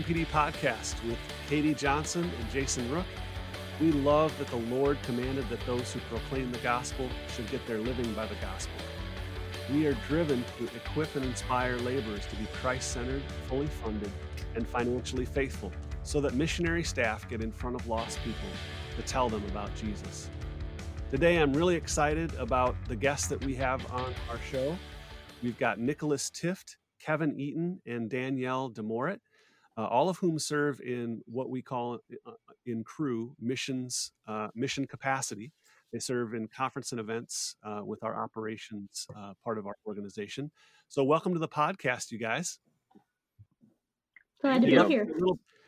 MPD podcast with Katie Johnson and Jason Rook. We love that the Lord commanded that those who proclaim the gospel should get their living by the gospel. We are driven to equip and inspire laborers to be Christ centered, fully funded, and financially faithful so that missionary staff get in front of lost people to tell them about Jesus. Today, I'm really excited about the guests that we have on our show. We've got Nicholas Tift, Kevin Eaton, and Danielle Demorit, uh, all of whom serve in what we call uh, in Cru missions, uh, mission capacity. They serve in conference and events uh, with our operations uh, part of our organization. So, welcome to the podcast, you guys. Glad to be here.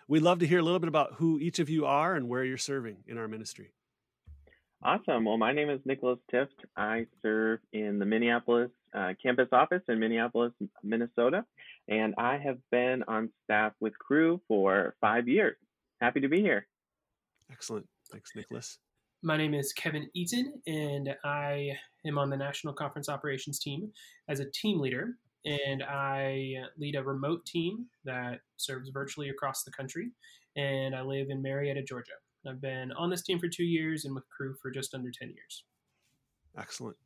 We'd love to hear a little bit about who each of you are and where you're serving in our ministry. Awesome. Well, my name is Nicholas Tift. I serve in the Minneapolis uh, campus office in Minneapolis, Minnesota, and I have been on staff with Cru for five years. Happy to be here. Excellent. Thanks, Nicholas. My name is Kevin Eaton, and I am on the National Conference Operations team as a team leader. And I lead a remote team that serves virtually across the country. And I live in Marietta, Georgia. I've been on this team for two years and with Cru for just under 10 years. Excellent.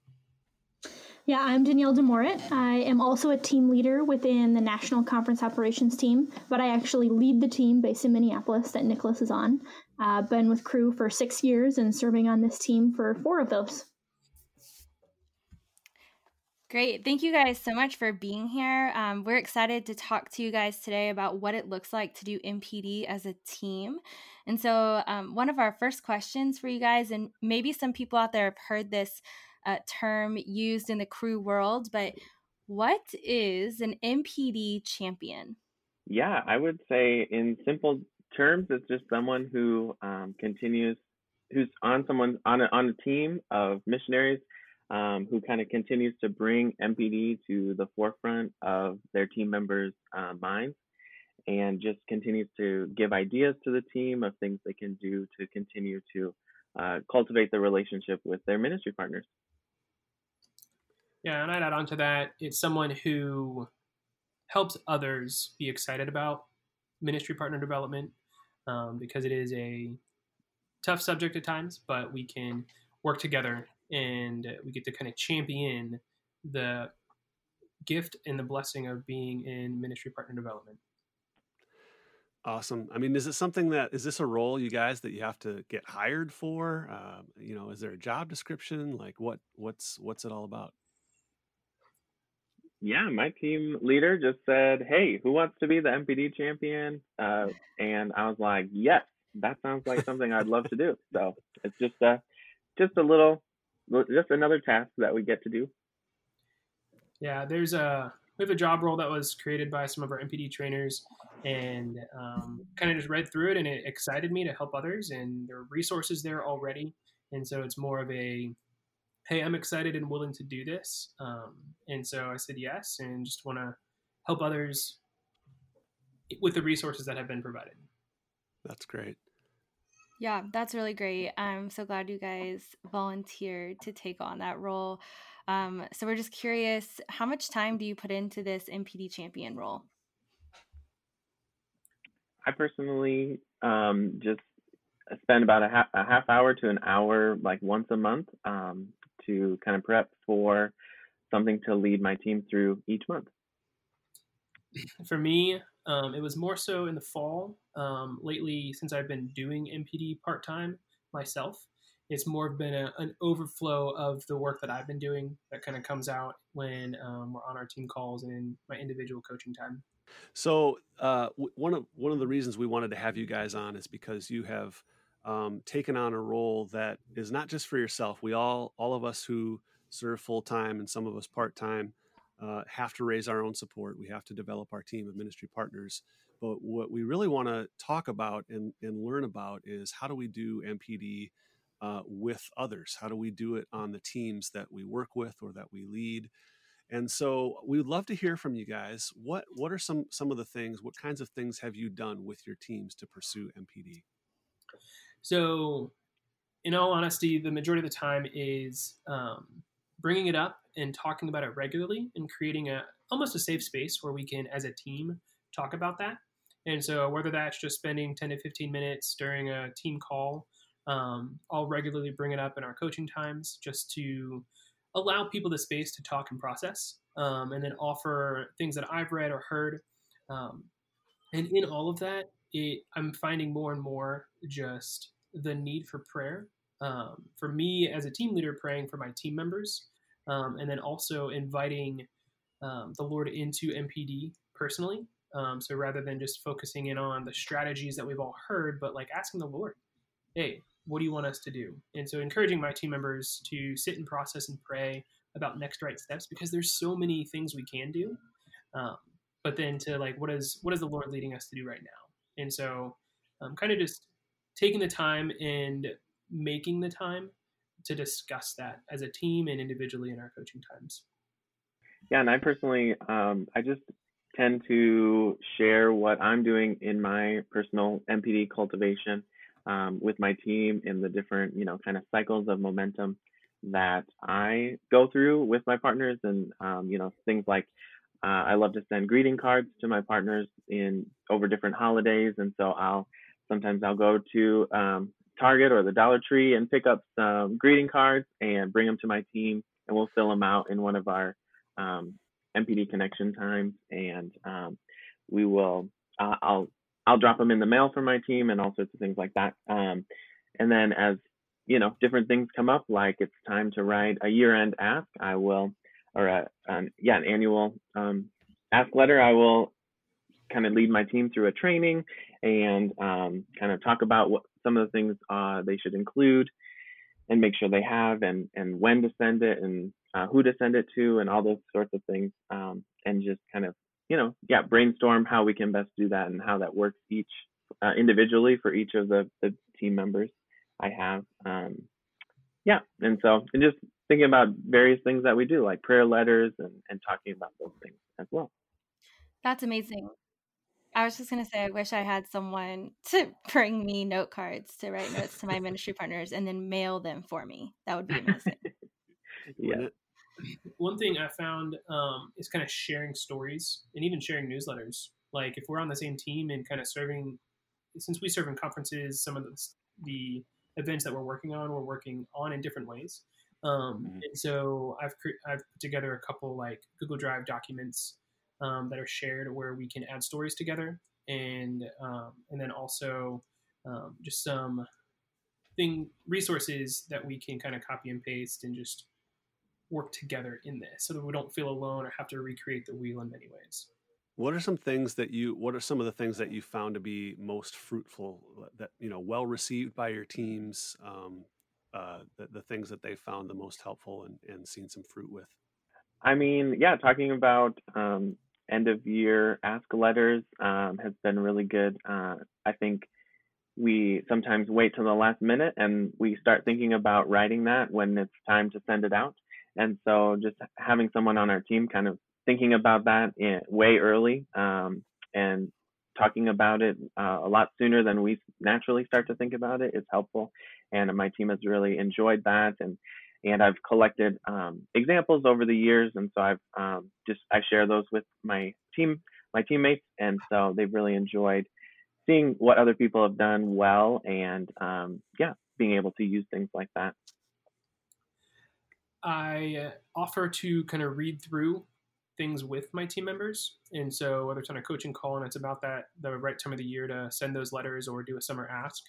Yeah, I'm Danielle Demorit. I am also a team leader within the National Conference Operations team, but I actually lead the team based in Minneapolis that Nicholas is on. Uh, been with Cru for six years and serving on this team for four of those. Great. Thank you guys so much for being here. Um, we're excited to talk to you guys today about what it looks like to do MPD as a team. And so, um, one of our first questions for you guys, and maybe some people out there have heard this uh, term used in the Cru world, but what is an MPD champion? Yeah, I would say in simple terms, it's just someone who um, continues, who's on someone on a, on a team of missionaries um, who kind of continues to bring MPD to the forefront of their team members' uh, minds and just continues to give ideas to the team of things they can do to continue to uh, cultivate the relationship with their ministry partners. Yeah, and I'd add on to that, it's someone who helps others be excited about ministry partner development um, because it is a tough subject at times, but we can work together and we get to kind of champion the gift and the blessing of being in ministry partner development. Awesome. I mean, is it something that is this a role you guys that you have to get hired for? Uh, you know, is there a job description? Like, what what's what's it all about? Yeah, my team leader just said, "Hey, who wants to be the MPD champion?" Uh, and I was like, "Yes, that sounds like something I'd love to do." So it's just a, just a little, just another task that we get to do. Yeah, there's a we have a job role that was created by some of our MPD trainers, and um, kind of just read through it, and it excited me to help others. And there are resources there already, and so it's more of a hey, I'm excited and willing to do this. Um, and so I said yes and just want to help others with the resources that have been provided. That's great. Yeah, that's really great. I'm so glad you guys volunteered to take on that role. Um, so we're just curious, how much time do you put into this MPD champion role? I personally um, just spend about a half, a half hour to an hour, like once a month, um, to kind of prep for something to lead my team through each month? For me, um, it was more so in the fall. Um, lately, since I've been doing MPD part time myself, it's more been a, an overflow of the work that I've been doing that kind of comes out when um, we're on our team calls and in my individual coaching time. So uh, one of one of the reasons we wanted to have you guys on is because you have um, taken on a role that is not just for yourself. We all, all of us who serve full time and some of us part time, uh, have to raise our own support. We have to develop our team of ministry partners. But what we really want to talk about and, and learn about is how do we do MPD uh, with others? How do we do it on the teams that we work with or that we lead? And so we would love to hear from you guys. What what are some some of the things? What kinds of things have you done with your teams to pursue MPD? So, in all honesty, the majority of the time is um, bringing it up and talking about it regularly and creating a almost a safe space where we can, as a team, talk about that. And so, whether that's just spending 10 to 15 minutes during a team call, um, I'll regularly bring it up in our coaching times just to allow people the space to talk and process, um, and then offer things that I've read or heard. Um, and in all of that, it, I'm finding more and more just the need for prayer. Um, for me as a team leader, praying for my team members, um, and then also inviting um, the Lord into MPD personally. Um, so rather than just focusing in on the strategies that we've all heard, but like asking the Lord, hey, what do you want us to do? And so encouraging my team members to sit and process and pray about next right steps because there's so many things we can do. Um, but then to like, what is what is the Lord leading us to do right now? And so, um, kind of just taking the time and making the time to discuss that as a team and individually in our coaching times. Yeah, and I personally, um, I just tend to share what I'm doing in my personal MPD cultivation um, with my team in the different, you know, kind of cycles of momentum that I go through with my partners, and um, you know, things like uh, I love to send greeting cards to my partners in over different holidays, and so I'll sometimes I'll go to um, Target or the Dollar Tree and pick up some greeting cards and bring them to my team, and we'll fill them out in one of our um, MPD connection times, and um, we will. Uh, I'll I'll drop them in the mail for my team and all sorts of things like that. Um, and then as you know, different things come up, like it's time to write a year-end ask, I will, or a, um, yeah, an annual um, ask letter. I will kind of lead my team through a training and um, kind of talk about what some of the things uh, they should include and make sure they have and and when to send it and uh, who to send it to and all those sorts of things um, and just kind of you know, yeah, brainstorm how we can best do that and how that works each uh, individually for each of the, the team members I have. Um, yeah, and so and just thinking about various things that we do, like prayer letters and, and talking about those things as well. That's amazing. I was just going to say, I wish I had someone to bring me note cards to write notes to my ministry partners and then mail them for me. That would be amazing. yeah one thing I found um, is kind of sharing stories and even sharing newsletters. Like if we're on the same team and kind of serving, since we serve in conferences, some of the, the events that we're working on, we're working on in different ways. Um, mm-hmm. And so I've I've put together a couple like Google Drive documents um, that are shared where we can add stories together, and um, and then also um, just some thing resources that we can kind of copy and paste and just work together in this so that we don't feel alone or have to recreate the wheel in many ways. What are some things that you what are some of the things that you found to be most fruitful that you know well received by your teams um, uh, the, the things that they found the most helpful and, and seen some fruit with? I mean, yeah, talking about um, end of year ask letters um, has been really good. Uh, I think we sometimes wait till the last minute and we start thinking about writing that when it's time to send it out. And so just having someone on our team kind of thinking about that in, way early um, and talking about it uh, a lot sooner than we naturally start to think about it is helpful. And my team has really enjoyed that. And and I've collected um, examples over the years, and so I've um, just I share those with my team, my teammates, and so they've really enjoyed seeing what other people have done well, and um, yeah, being able to use things like that. I offer to kind of read through things with my team members. And so whether it's on a coaching call and it's about that the right time of the year to send those letters or do a summer ask,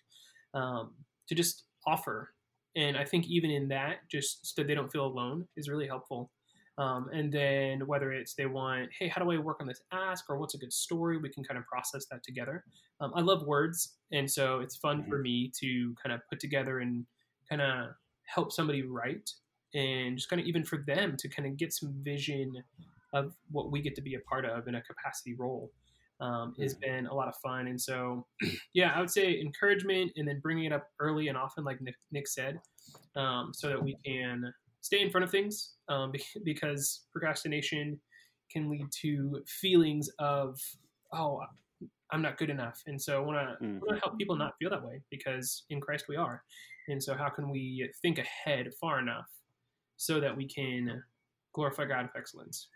um, to just offer. And I think even in that, just so they don't feel alone is really helpful. Um, and then whether it's they want, hey, how do I work on this ask or what's a good story, we can kind of process that together. Um, I love words, and so it's fun for mm-hmm. me to kind of put together and kind of help somebody write and just kind of even for them to kind of get some vision of what we get to be a part of in a capacity role um, has been a lot of fun. And so, yeah, I would say encouragement and then bringing it up early and often, like Nick, Nick said, um, so that we can stay in front of things um, because procrastination can lead to feelings of, oh, I'm not good enough. And so I want to mm-hmm. help people not feel that way because in Christ we are. And so, how can we think ahead far enough so that we can glorify God with excellence.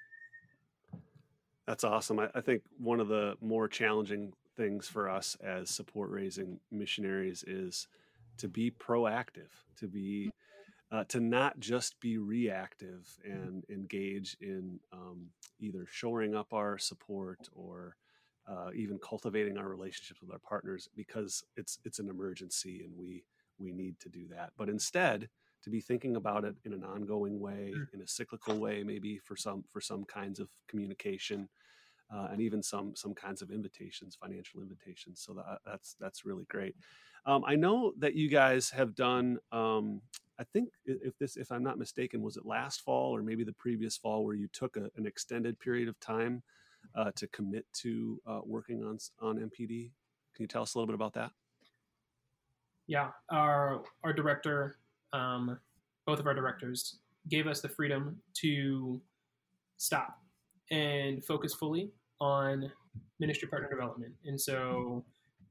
That's awesome. I, I, think one of the more challenging things for us as support raising missionaries is to be proactive, to be uh, to not just be reactive and engage in um, either shoring up our support or uh, even cultivating our relationships with our partners because it's it's an emergency and we we need to do that. But instead, to be thinking about it in an ongoing way, mm. in a cyclical way, maybe for some for some kinds of communication, uh, and even some some kinds of invitations, financial invitations. So that, that's that's really great. Um, I know that you guys have done. Um, I think if this, if I'm not mistaken, was it last fall or maybe the previous fall where you took a, an extended period of time uh, to commit to uh, working on on MPD? Can you tell us a little bit about that? Yeah, our our director, um, both of our directors, gave us the freedom to stop and focus fully on ministry partner development. And so,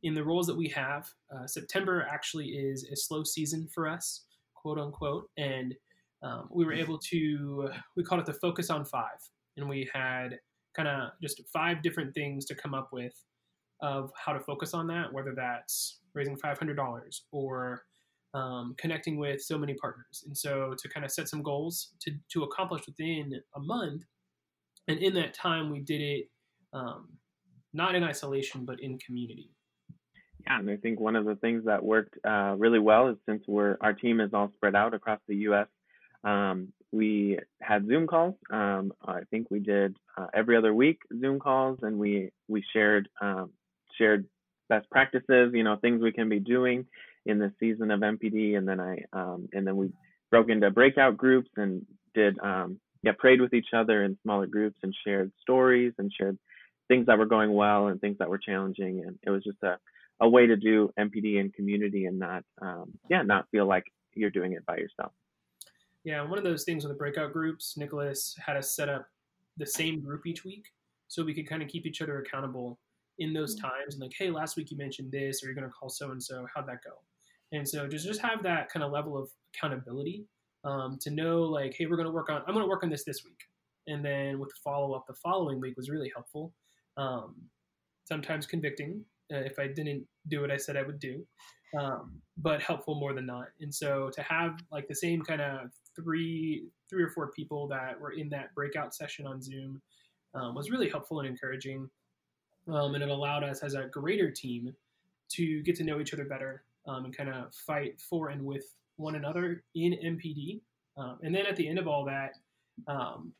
in the roles that we have, uh, September actually is a slow season for us, quote unquote. And um, we were able to, we called it the focus on five. And we had kind of just five different things to come up with of how to focus on that, whether that's raising $500 or um, connecting with so many partners. And so to kind of set some goals to, to accomplish within a month. And in that time, we did it um, not in isolation, but in community. Yeah, and I think one of the things that worked uh, really well is since we're our team is all spread out across the U.S. Um, we had Zoom calls. Um, I think we did uh, every other week Zoom calls, and we we shared um, shared best practices. You know, things we can be doing in the season of MPD, and then I um, and then we broke into breakout groups and did um, yeah prayed with each other in smaller groups and shared stories and shared things that were going well and things that were challenging. And it was just a, a way to do MPD in community and not, um, yeah, not feel like you're doing it by yourself. Yeah, one of those things with the breakout groups, Nicholas had us set up the same group each week so we could kind of keep each other accountable in those mm. times and like, hey, last week you mentioned this, or you're going to call so and so. How'd that go? And so just just have that kind of level of accountability um, to know like, hey, we're going to work on. I'm going to work on this this week, and then with the follow up the following week was really helpful um, sometimes convicting uh, if I didn't do what I said I would do, um, but helpful more than not. And so to have like the same kind of three, three or four people that were in that breakout session on Zoom um, was really helpful and encouraging. Um, and it allowed us as a greater team to get to know each other better um, and kind of fight for and with one another in MPD. Um, and then at the end of all that, um,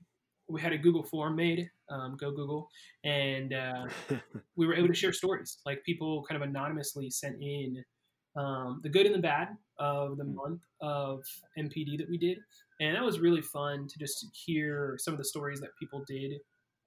we had a Google form made, um, go Google, and uh, we were able to share stories. Like people kind of anonymously sent in um, the good and the bad of the hmm. month of MPD that we did, and that was really fun to just hear some of the stories that people did,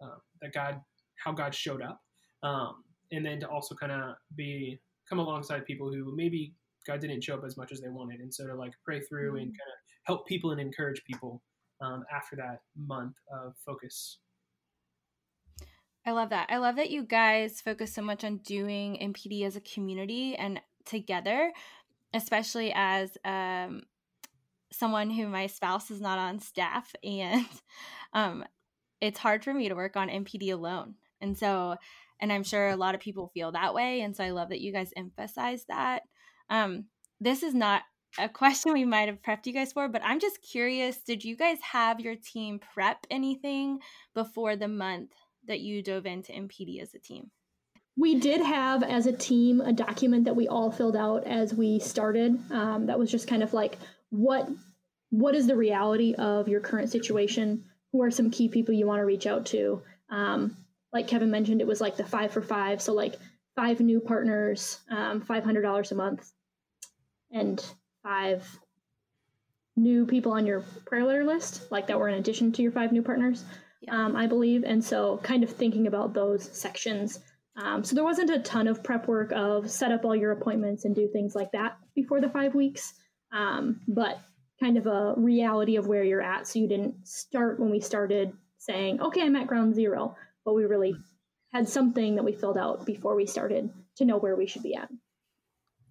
uh, that God, how God showed up, um, and then to also kind of be come alongside people who maybe God didn't show up as much as they wanted, and so to like pray through and hmm. kind of help people and encourage people um, after that month of focus. I love that. I love that you guys focus so much on doing MPD as a community and together, especially as um, someone who my spouse is not on staff, and um, it's hard for me to work on MPD alone. And so, and I'm sure a lot of people feel that way. And so I love that you guys emphasize that. Um, this is not a question we might have prepped you guys for, but I'm just curious did you guys have your team prep anything before the month that you dove into MPD as a team? We did have, as a team, a document that we all filled out as we started. Um, that was just kind of like what what is the reality of your current situation? Who are some key people you want to reach out to? Um, like Kevin mentioned, it was like the five for five, so like five new partners, um, five hundred dollars a month, and five new people on your prayer letter list, like that were in addition to your five new partners, yeah. um, I believe. And so, kind of thinking about those sections. Um, so, there wasn't a ton of prep work of set up all your appointments and do things like that before the five weeks, um, but kind of a reality of where you're at. So, you didn't start when we started saying, okay, I'm at ground zero, but we really had something that we filled out before we started to know where we should be at.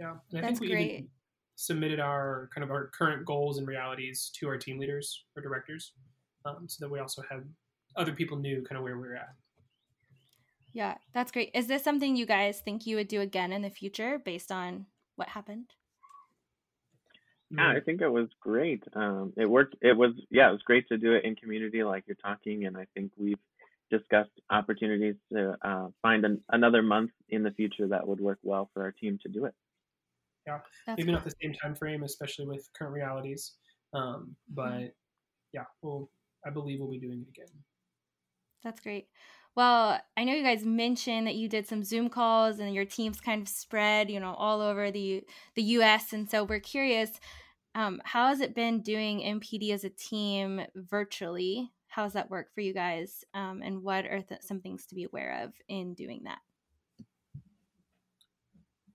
Yeah, and I That's think we great. Even, submitted our kind of our current goals and realities to our team leaders or directors, um, so that we also had other people knew kind of where we were at. Yeah, that's great. Is this something you guys think you would do again in the future based on what happened? Yeah, I think it was great. Um, it worked. It was yeah, it was great to do it in community like you're talking, and I think we've discussed opportunities to uh, find an, another month in the future that would work well for our team to do it. Yeah, That's maybe cool. not the same time frame, especially with current realities. Um, but yeah, well, I believe we'll be doing it again. That's great. Well, I know you guys mentioned that you did some Zoom calls and your team's kind of spread, you know, all over the the U.S. And so we're curious, um, how has it been doing MPD as a team virtually? How does that work for you guys? Um, and what are th- some things to be aware of in doing that?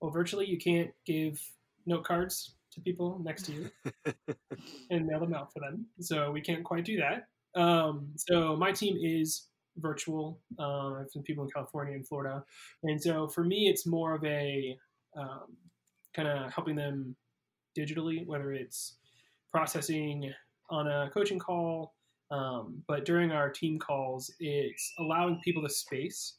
Well, virtually, you can't give note cards to people next to you and mail them out for them. So we can't quite do that. Um, so my team is virtual. Uh, I have some people in California and Florida, and so for me, it's more of a um, kind of helping them digitally, whether it's processing on a coaching call, um, but during our team calls, it's allowing people the space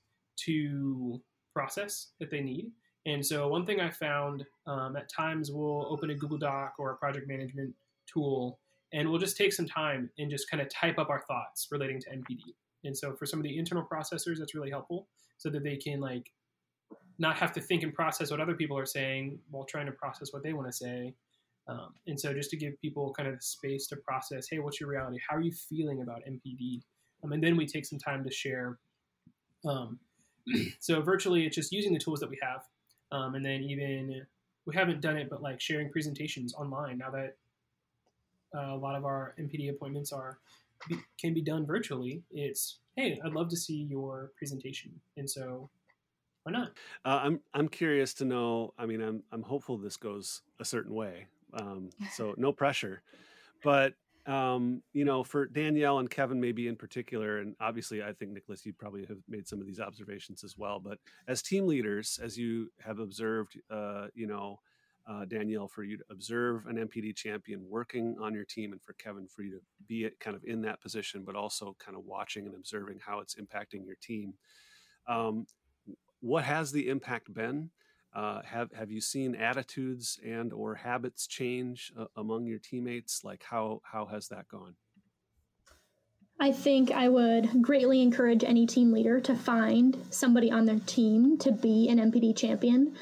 to process that they need. And so, one thing I found um, at times we'll open a Google Doc or a project management tool, and we'll just take some time and just kind of type up our thoughts relating to MPD. And so for some of the internal processors, that's really helpful so that they can like not have to think and process what other people are saying while trying to process what they want to say. Um, and so just to give people kind of space to process, hey, what's your reality? How are you feeling about MPD? Um, and then we take some time to share. Um, so virtually, it's just using the tools that we have, um, and then even we haven't done it, but like sharing presentations online now that uh, a lot of our MPD appointments are can be done virtually, it's hey, I'd love to see your presentation, and so why not? Uh, I'm I'm curious to know. I mean, I'm I'm hopeful this goes a certain way. Um, so no pressure, but um, you know, for Danielle and Kevin, maybe in particular, and obviously, I think Nicholas, you probably have made some of these observations as well. But as team leaders, as you have observed, uh, you know, uh, Danielle, for you to observe an MPD champion working on your team, and for Kevin, for you to be kind of in that position, but also kind of watching and observing how it's impacting your team. Um, what has the impact been? Uh, have have you seen attitudes and or habits change uh, among your teammates? Like how how has that gone? I think I would greatly encourage any team leader to find somebody on their team to be an MPD champion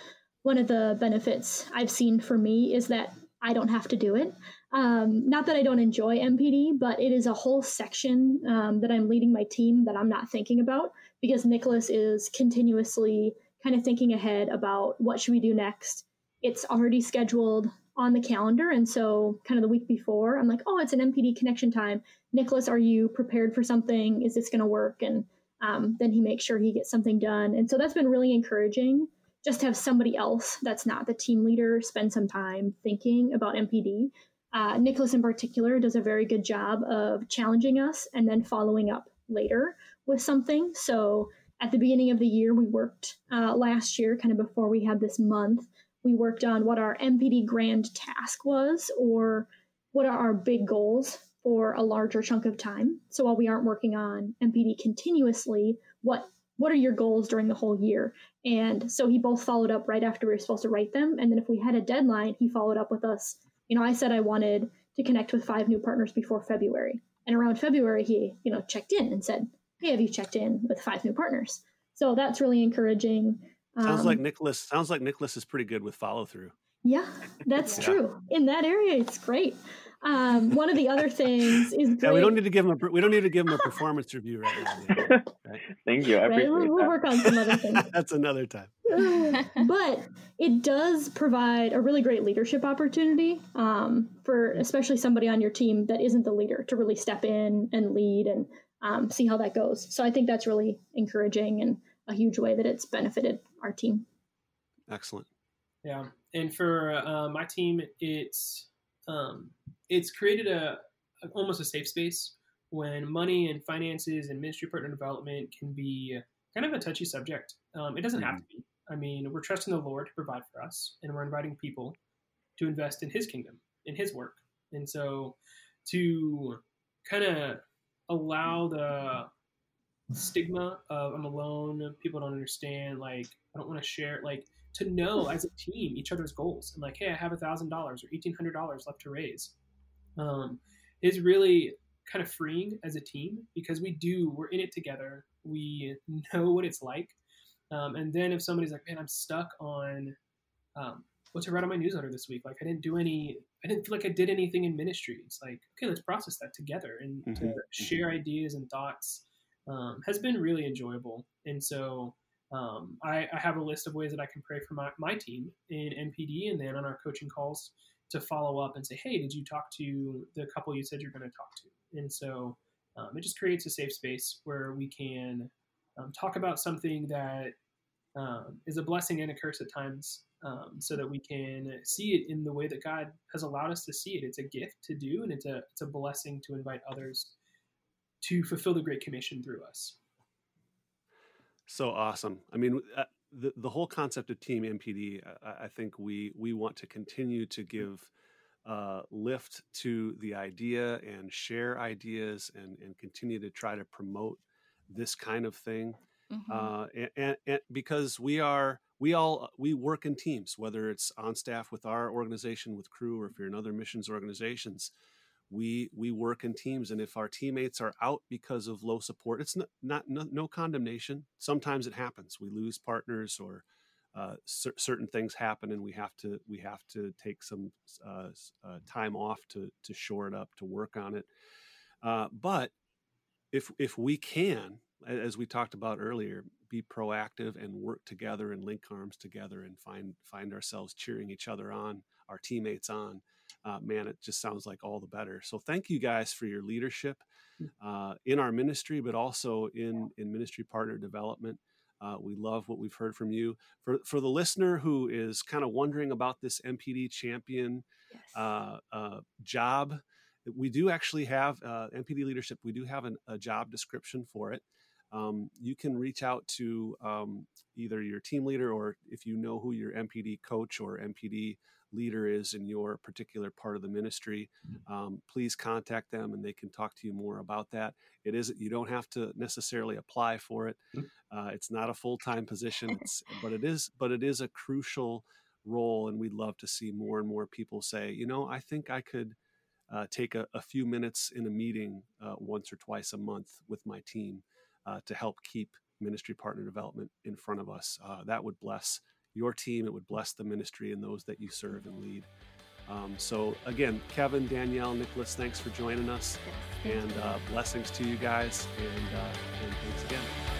one of the benefits I've seen for me is that I don't have to do it. Um, not that I don't enjoy MPD, but it is a whole section um, that I'm leading my team that I'm not thinking about because Nicholas is continuously kind of thinking ahead about what should we do next. It's already scheduled on the calendar, and so kind of the week before, I'm like, oh, it's an MPD connection time. Nicholas, are you prepared for something? Is this going to work? And um, then he makes sure he gets something done, and so that's been really encouraging just to have somebody else that's not the team leader spend some time thinking about MPD. Uh, Nicholas, in particular, does a very good job of challenging us and then following up later with something. So at the beginning of the year, we worked uh, last year, kind of before we had this month, we worked on what our MPD grand task was or what are our big goals for a larger chunk of time. So while we aren't working on MPD continuously, what what are your goals during the whole year? And so he both followed up right after we were supposed to write them. And then if we had a deadline, he followed up with us. You know, I said I wanted to connect with five new partners before February. And around February, he, you know, checked in and said, Hey, have you checked in with five new partners? So that's really encouraging. Sounds um, like Nicholas sounds like Nicholas is pretty good with follow through. Yeah, that's yeah. true. In that area, it's great. Um, one of the other things is great. Yeah, we don't need to give him a we don't need to give him a performance review right now. Right? Thank you. I right? We'll, we'll work on some other things. That's another time. but it does provide a really great leadership opportunity um, for especially somebody on your team that isn't the leader to really step in and lead and um, see how that goes. So I think that's really encouraging and a huge way that it's benefited our team. Excellent. Yeah, and for uh, my team, it's um, it's created a, a, almost a safe space when money and finances and ministry partner development can be kind of a touchy subject. Um, it doesn't mm-hmm. have to be. I mean, we're trusting the Lord to provide for us, and we're inviting people to invest in His kingdom, in His work. And so, to kind of allow the stigma of I'm alone, people don't understand, like I don't want to share, like to know as a team each other's goals and like, hey, I have a thousand dollars or eighteen hundred dollars left to raise, um, is really kind of freeing as a team because we do we're in it together. We know what it's like, um, and then if somebody's like, man, I'm stuck on um, what to write on my newsletter this week. Like I didn't do any, I didn't feel like I did anything in ministry. It's like, okay, let's process that together and mm-hmm. to mm-hmm. share ideas and thoughts um, has been really enjoyable. And so um, I, I, have a list of ways that I can pray for my, my team in MPD and then on our coaching calls to follow up and say, hey, did you talk to the couple you said you're going to talk to? And so um, it just creates a safe space where we can um, talk about something that um, is a blessing and a curse at times um, so that we can see it in the way that God has allowed us to see it. It's a gift to do, and it's a it's a blessing to invite others to fulfill the Great Commission through us. So awesome! I mean, uh, the the whole concept of Team MPD, I, I think we we want to continue to give. Uh, lift to the idea and share ideas and, and continue to try to promote this kind of thing mm-hmm. uh, and, and, and, because we are we all we work in teams whether it's on staff with our organization with Cru or if you're in other missions organizations we we work in teams and if our teammates are out because of low support it's not, not no, no condemnation. Sometimes it happens. We lose partners or uh, cer- certain things happen and we have to we have to take some uh, uh, time off to to shore it up to work on it. Uh, but if if we can as we talked about earlier, be proactive and work together and link arms together and find find ourselves cheering each other on, our teammates on. Uh, man, it just sounds like all the better. So thank you guys for your leadership mm. uh, in our ministry, but also in in ministry partner development. Uh, we love what we've heard from you. For for the listener who is kind of wondering about this MPD champion yes. Uh, uh, job, we do actually have uh, MPD leadership. We do have an, a job description for it um, you can reach out to um, either your team leader or if you know who your MPD coach or MPD leader is in your particular part of the ministry, mm-hmm. um, please contact them and they can talk to you more about that. It is you don't have to necessarily apply for it. Mm-hmm. Uh, it's not a full time position, but it is but it is a crucial role, and we'd love to see more and more people say, you know, I think I could. Uh, take a, a, few minutes in a meeting uh, once or twice a month with my team uh, to help keep ministry partner development in front of us. Uh, that would bless your team. It would bless the ministry and those that you serve and lead. Um, so again, Kevin, Danielle, Nicholas, thanks for joining us, and uh, blessings to you guys, and, uh, and thanks again.